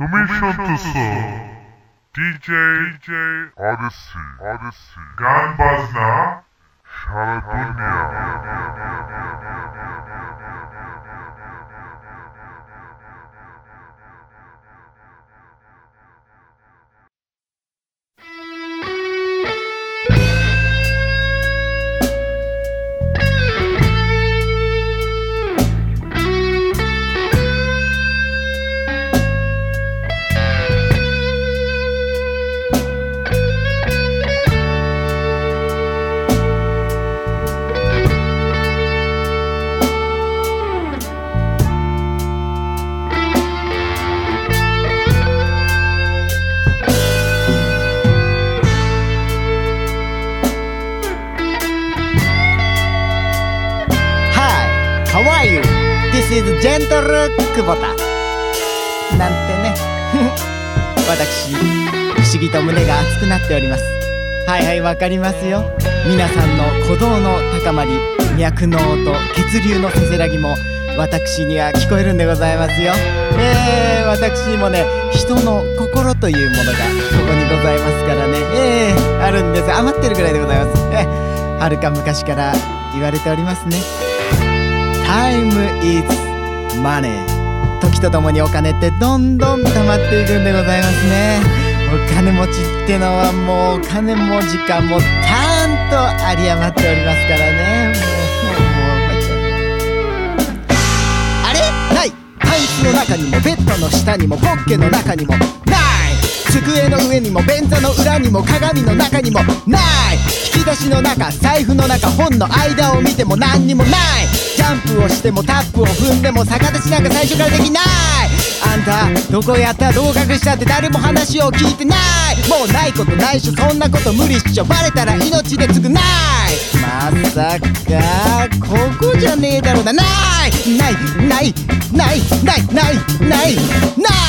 Donation to Soul. DJ, DJ Odyssey, Odyssey. Gan Bazna. Shaladunya. This is Gentle 久保田。なんてね。私不思議と胸が熱くなっております。はいはいわかりますよ。皆さんの鼓動の高まり脈の音血流のせせらぎも私には聞こえるんでございますよ。えー、私にもね人の心というものがここにございますからね。えー、あるんです。余ってるぐらいでございます。えーはるか昔から言われておりますね。Time is money 時とともにお金ってどんどん溜まっていくんでございますね。お金持ちってのはもうお金も時間もたんと有り余っておりますからね。もうもうもう参っちゃうあれないタンスの中にもベッドの下にもポッケの中にもない机の上にも便座の裏にも鏡の中にもない引き出しの中財布の中本の間を見ても何にもないジャンプをしてもタップを踏んでも逆立ちなんか最初からできない。あんたどこやった合格したって誰も話を聞いてない。もうないことないしょそんなこと無理っしょバレたら命で償い。まさかここじゃねえだろうな。ないないないないないないないない。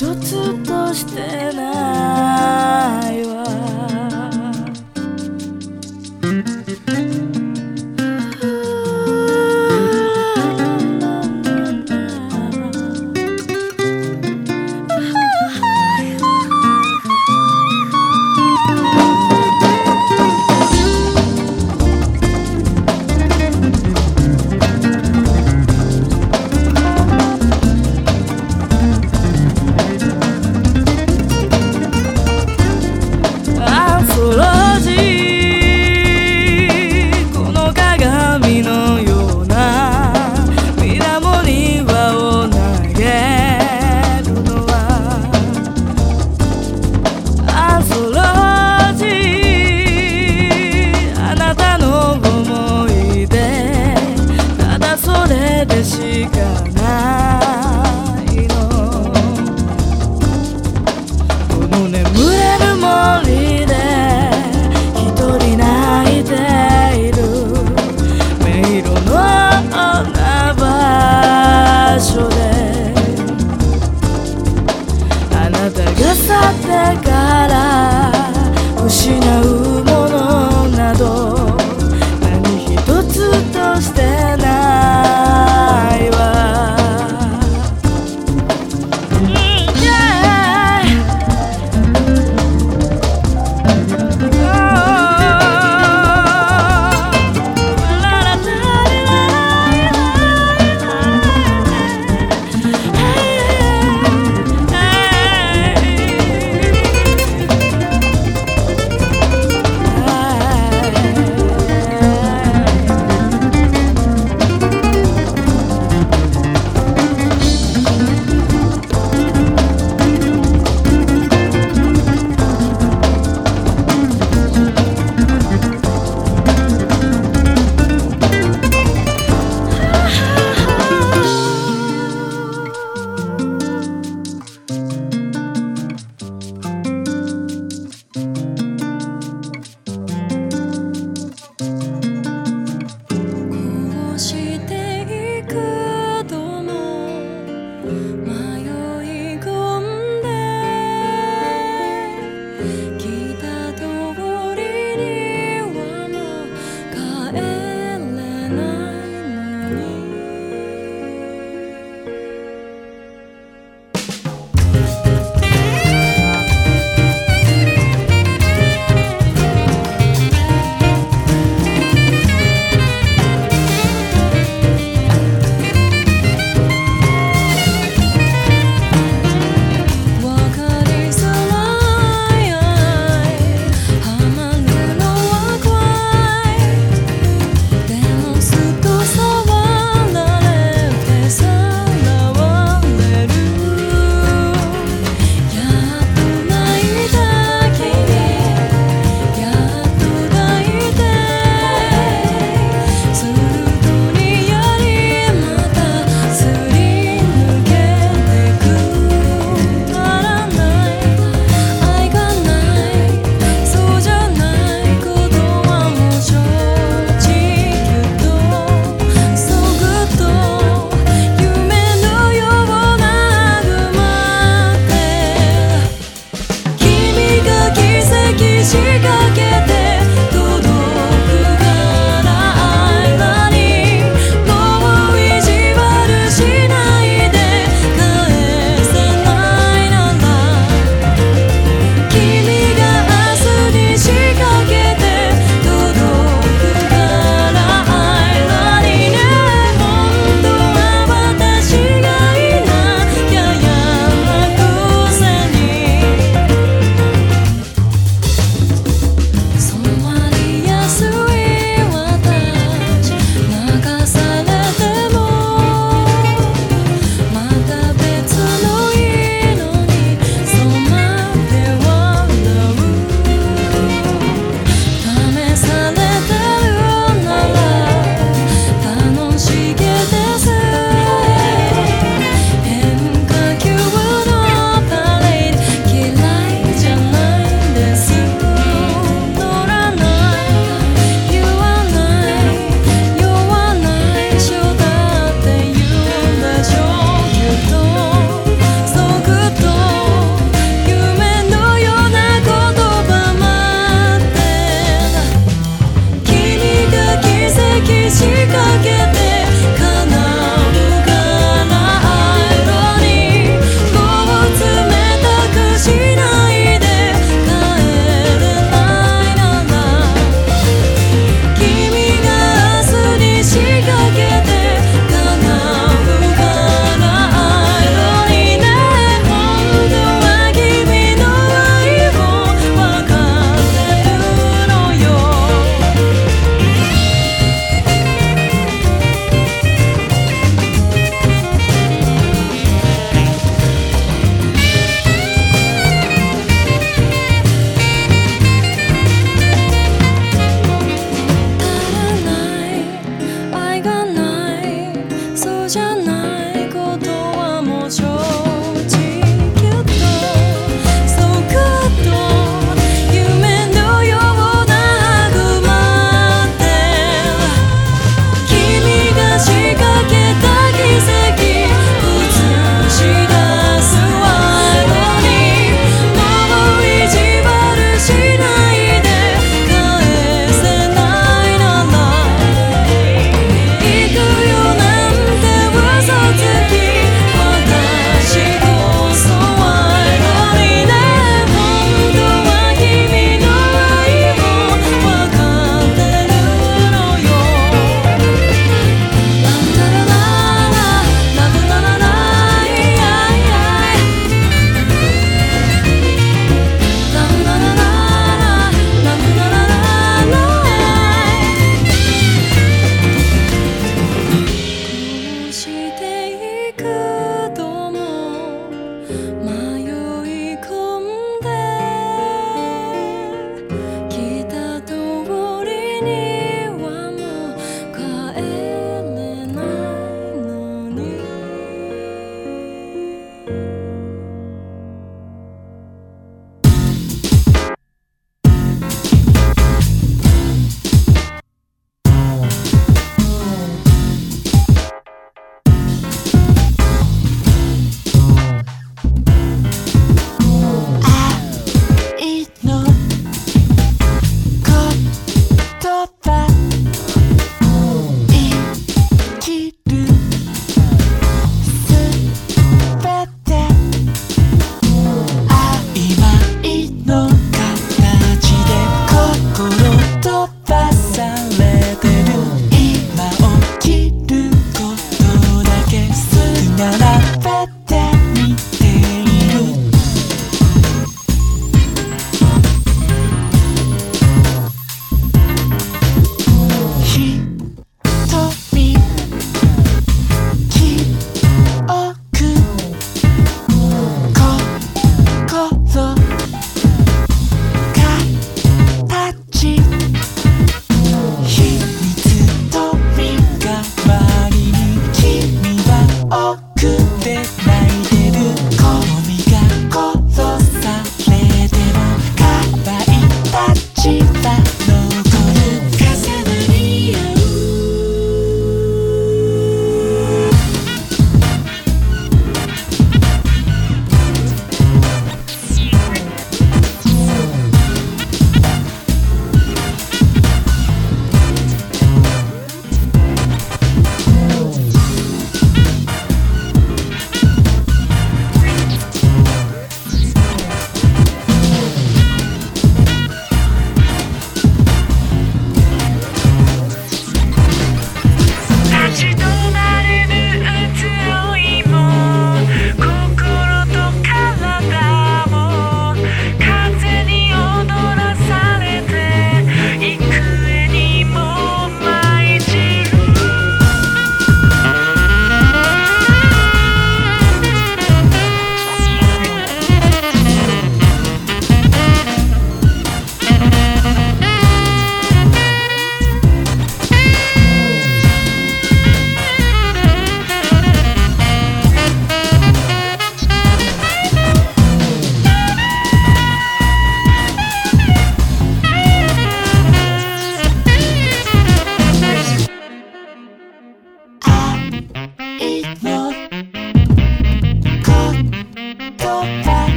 一つとしてないでしかない。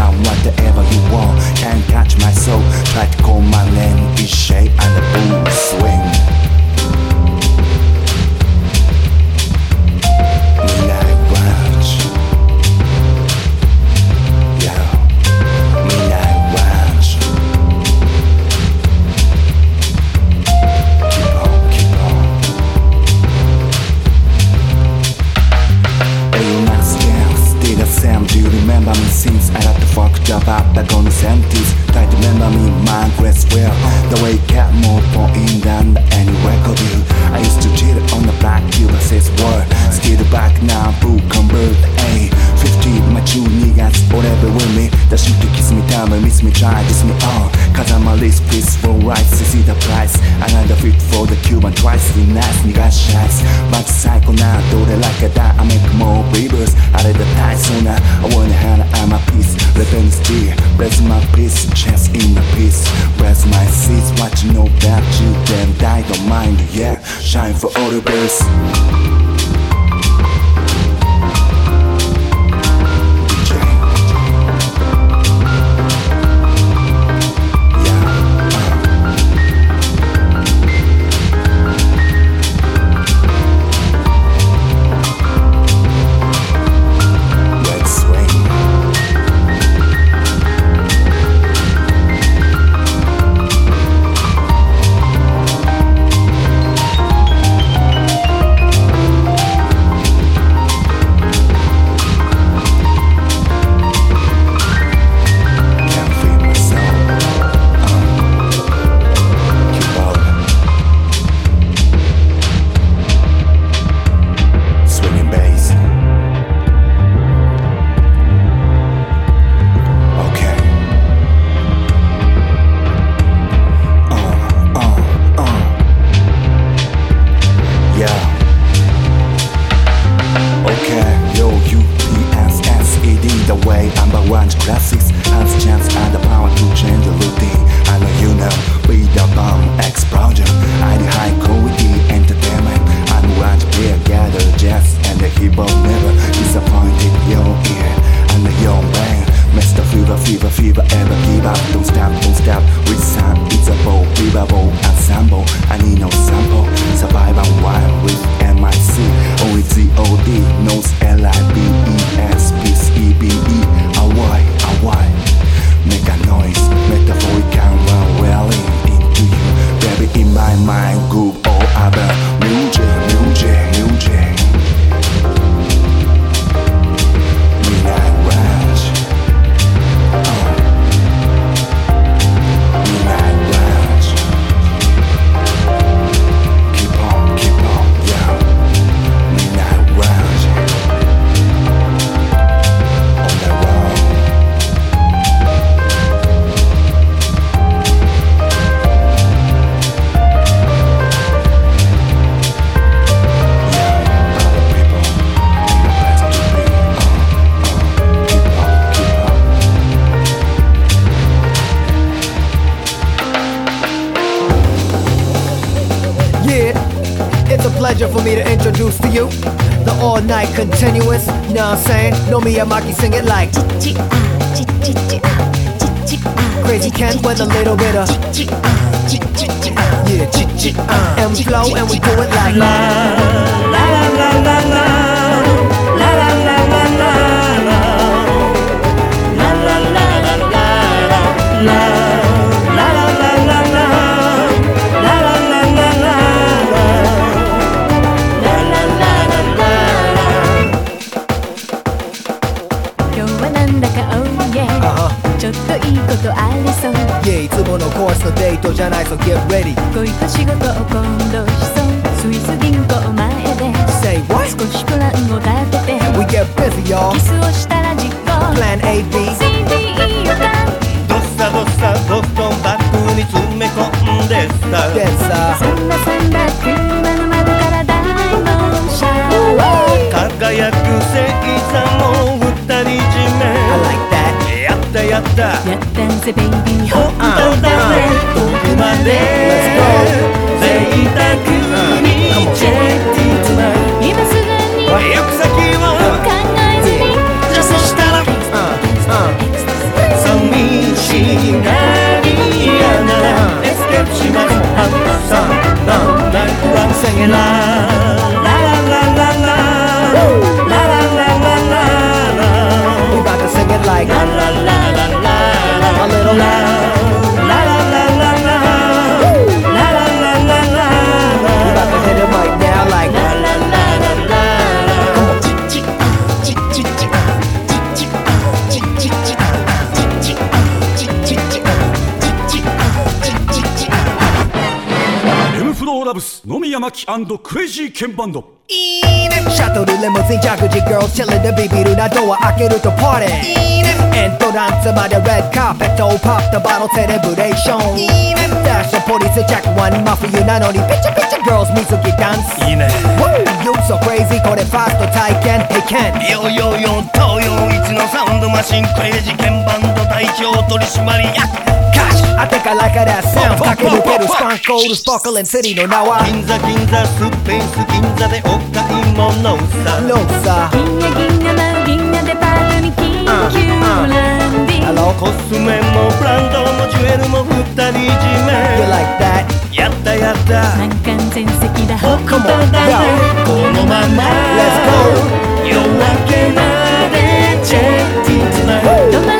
sound whatever you want. Can't catch my soul, try to call my sing it like Crazy Ken with a little bit of Yeah, uh, and we flow and we do it like La la la la la. La La la la la la. La La la la la la. La いつものコースのデートじゃない So get ready. 恋と仕事を今度しそう。スイス銀行前で。Say what? 少しプランを立てて。We get busy y'all. キスをしたら実行 Plan A B. CD 予感どっさどっさボストンバッグに詰め込んでさ。Yes uh そんなそんな車の窓から大のシャワー輝く星座も二人占 I ったやった。やったんぜベイビー。だぜどこまで。Let's go 贅沢に今すぐに。く先を野宮真紀クレイジーケンバンドシャトルレモジンジャグジー girls chillin' でビビるなドア開けるとパー。ティーエントランスまでレッドカーペットポップとバトルセレブレーション。ダッシュポリスチェックワンマフィーなのにピチャピチャ girls 水着ダンス。いいね。You so crazy これファースト体験。ーヨー東洋一のサウンドマシン。クレイジーケンバンド代表取締役 Gosh I think I like how that sound 駆け抜けるスパンコールスパークリンシティの名は銀座銀座スペース銀座でお買い物さ No sir 銀河銀河な銀河デパートに緊急ランディング Hello コスメもブランドもジュエルも二人占 You め like that やったやった満館全席だホット Come だ yo このまま Let's go 夜明けまでチェッティトゥナイ止ま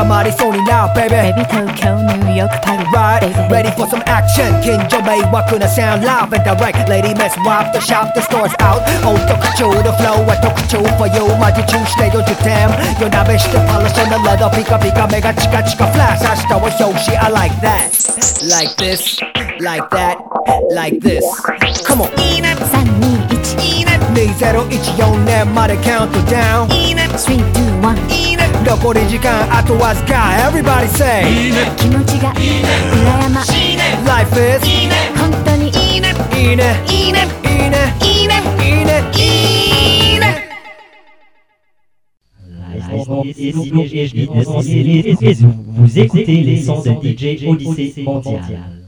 somebody phony now, baby. Baby Tokyo, New York, Paris. Right, baby. ready for some action. Kim Jong, baby, what 매일 와꾸나 sound loud and direct. Lady mess wipe the shop, the store's out. Oh, Tokyo, the flow, I Tokyo for you. 마주 출시되어 주템. You're not bitch, the polish on the leather. Pika pika, mega chica chica flash. 아시다워, 요시, I like that. Like this, like that, like this. Come on. 2, 3, 2, 1. 내 말에 count down. 3, 2, 1. どこに時間あとわずか Everybody say. いいね気持ちがいいね羨ましいね Life is いいね本当にいいねいいねいいねいいねいいねいいねいいね Vous écoutez les sons de DJ au lycée mondial. mondial.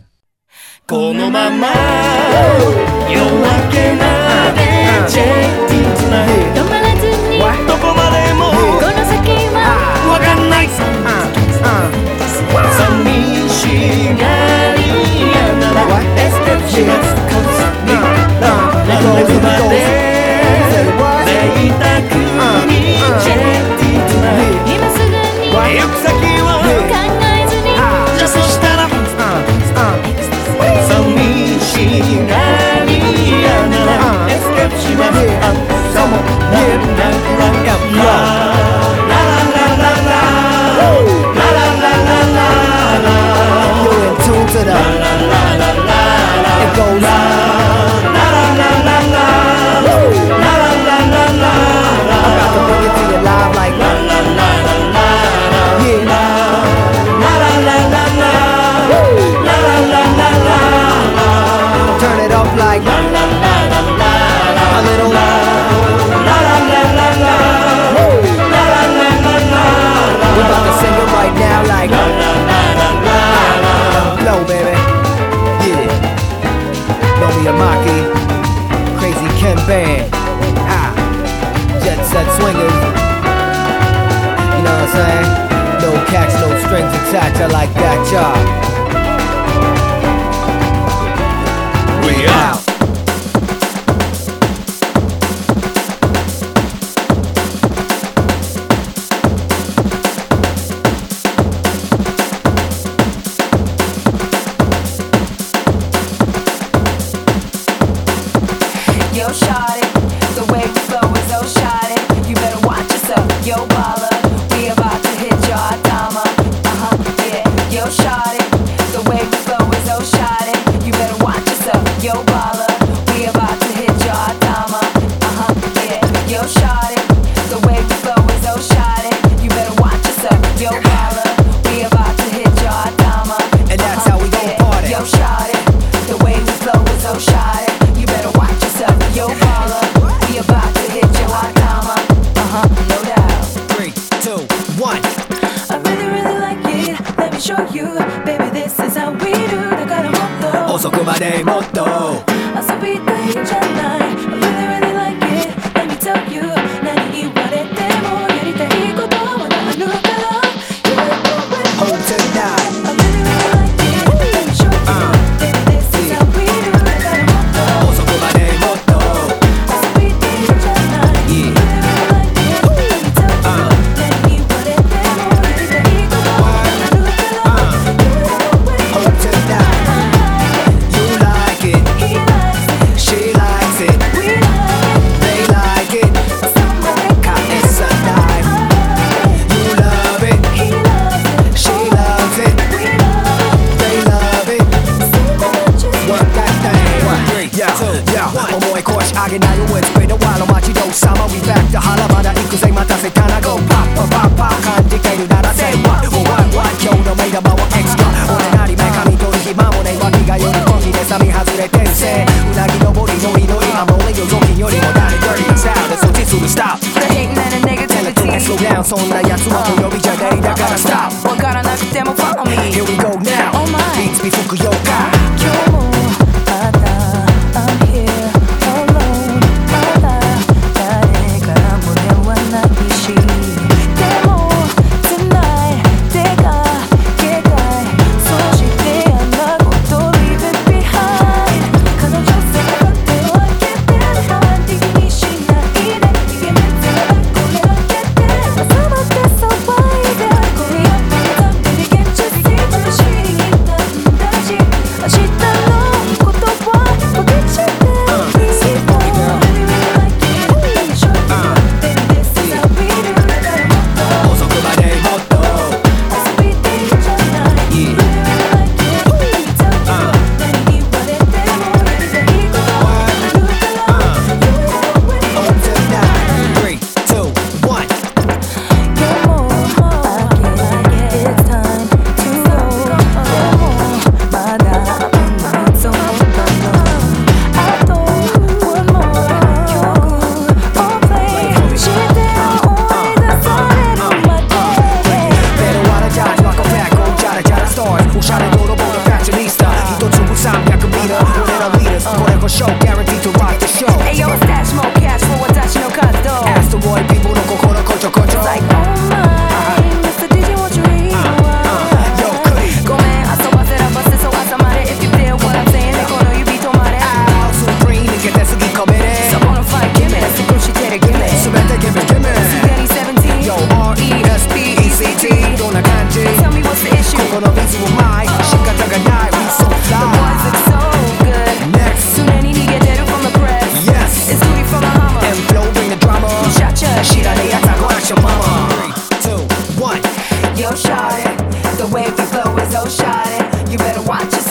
uh. Wow. Sono mici, Gary, and the Go. gotcha like that, yeah.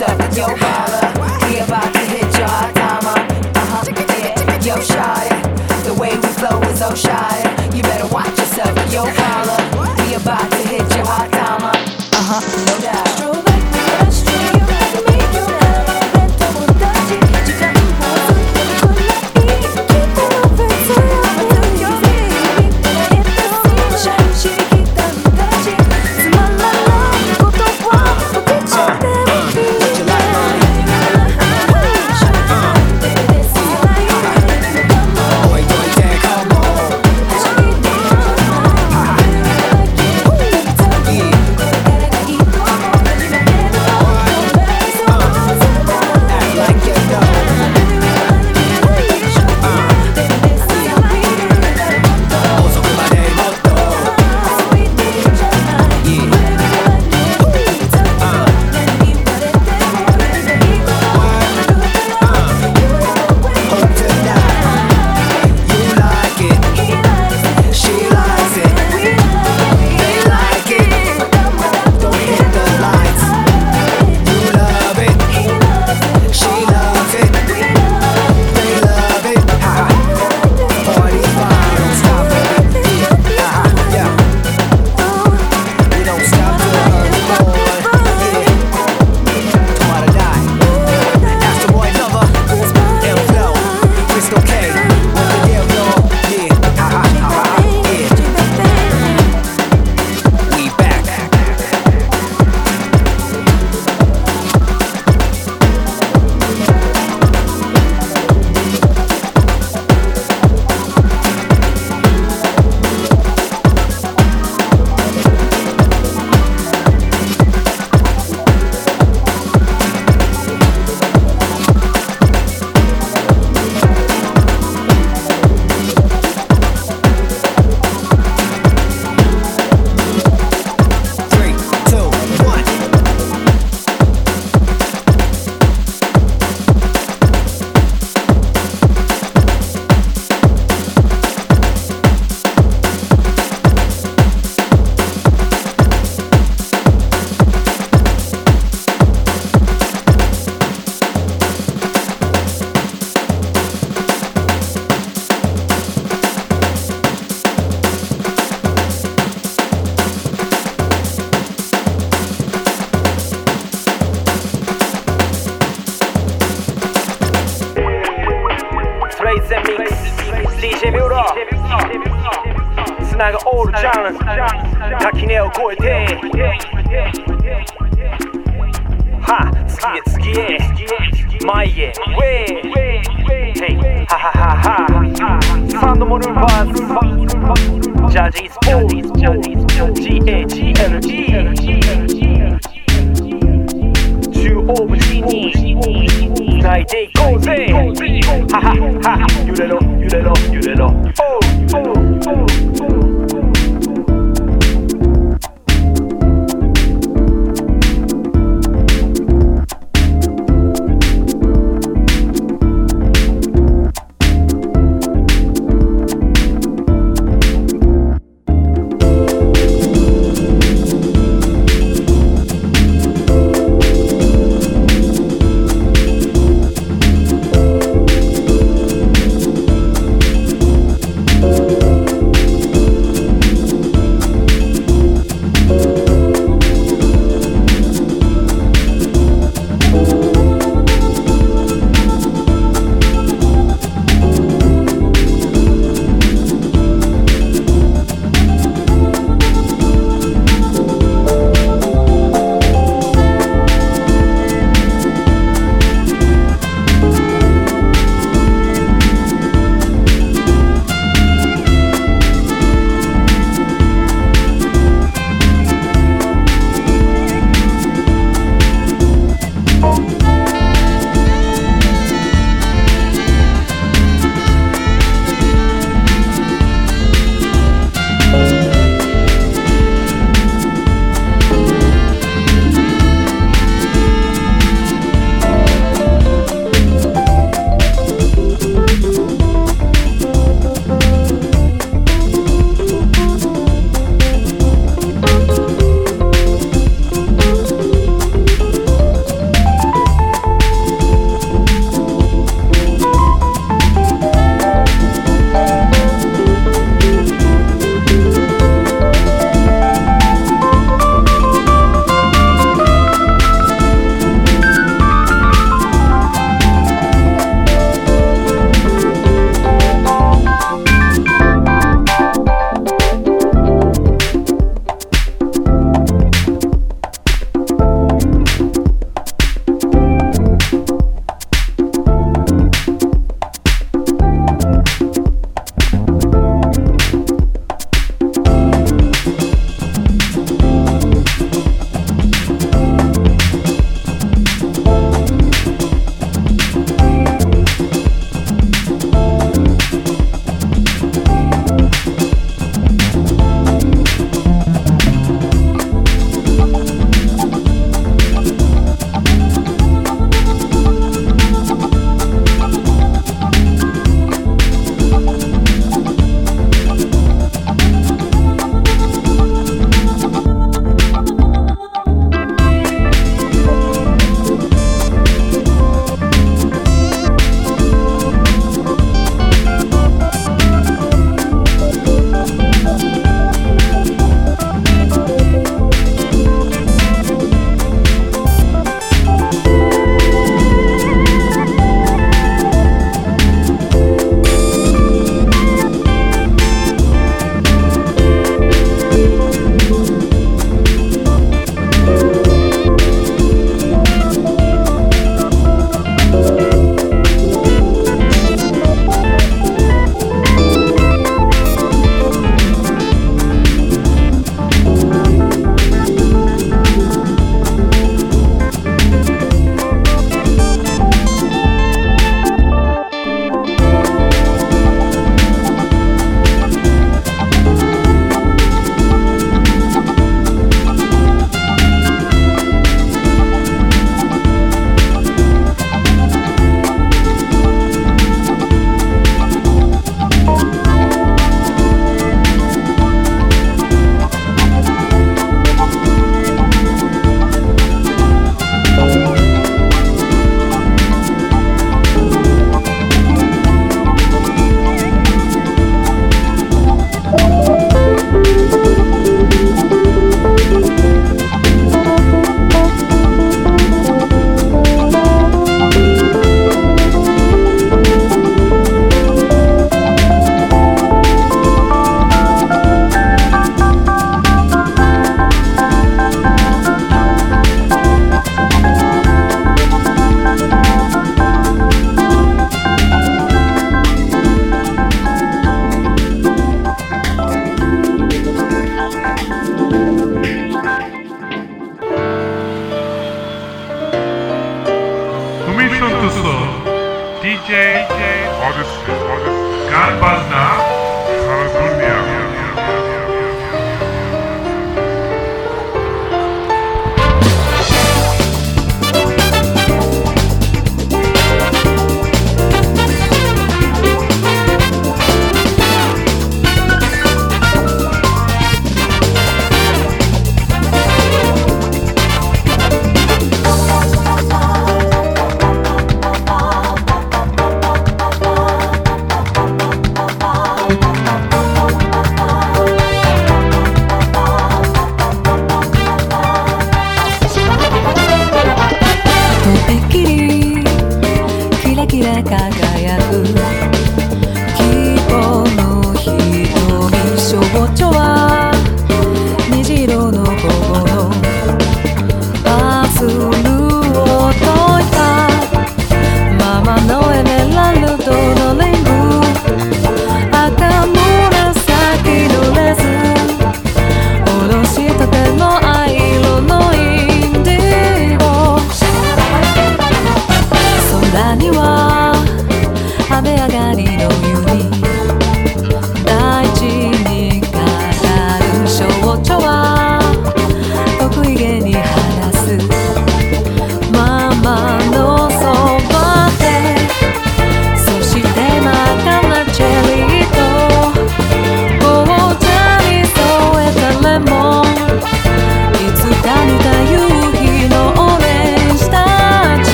Yo, we about to hit your. Uh huh, yo, shot it. The way we flow is so shy.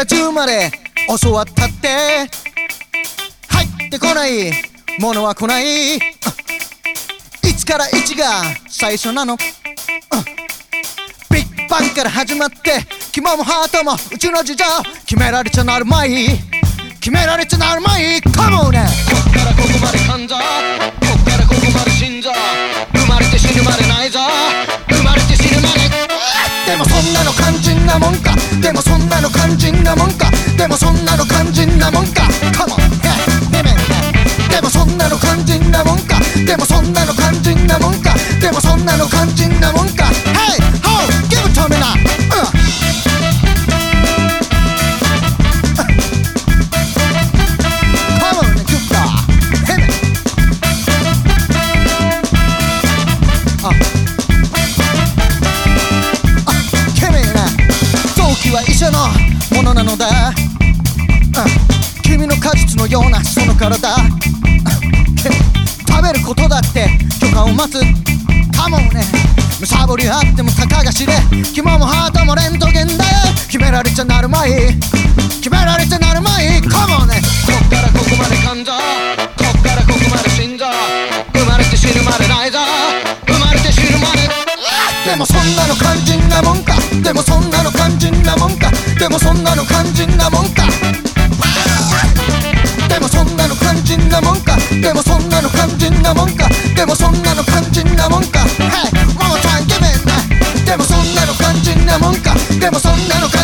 から10まで教わったって。入ってこない。ものは来ない。1から1が最初なの？ビッグバンから始まって肝もハートもうちの事情決められちゃなるまい。決められちゃなるまい。カモねこっからここまで感情こっからここまで心臓生まれて死ぬまでないでもそんなの肝心なもんか。でもそんなの肝心なもんか。でもそんなの肝心なもんか。カモンヘメンでもそんなの肝心なもんか。でもそんなの肝心なもんか。でもそんなの肝心なもんか。Hey! ようなその体。食べることだって許可を待つ。かもね。むさぼりあってもたかが知れ。肝もハートもレントゲンだよ。決められちゃなるまい。決められちゃなるまい。かもね。こっからここまで肝臓こっからここまで心臓生まれて死ぬまでないぞ生まれて死ぬまで。でもそんなの肝心なもんか。でもそんなの肝心なもんか。でもそんなの肝心なもんか。でもそんなの肝心なもんか。でもそんなの肝心なもんか。Hey! もうちゃん決めんなでもそんなの肝心なもんか。でもそんなの肝心なも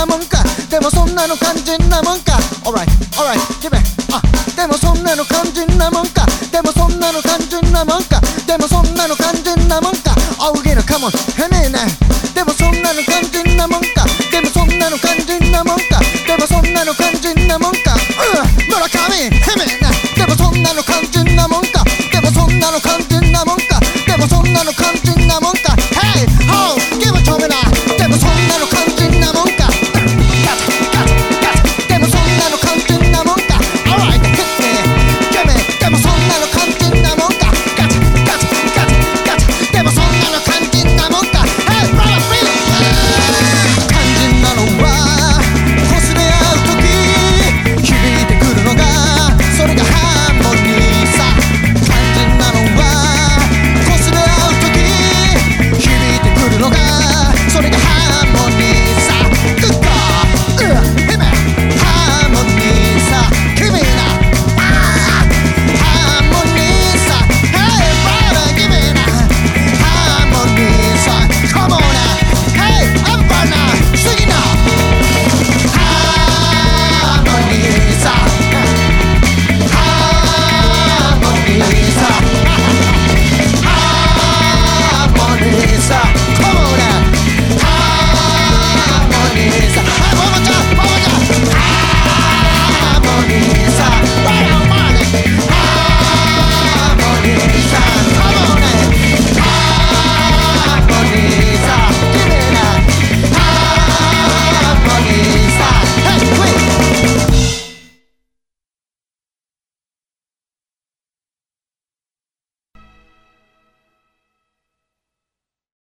なもんか。でもそんなの肝心なもんか。Alright,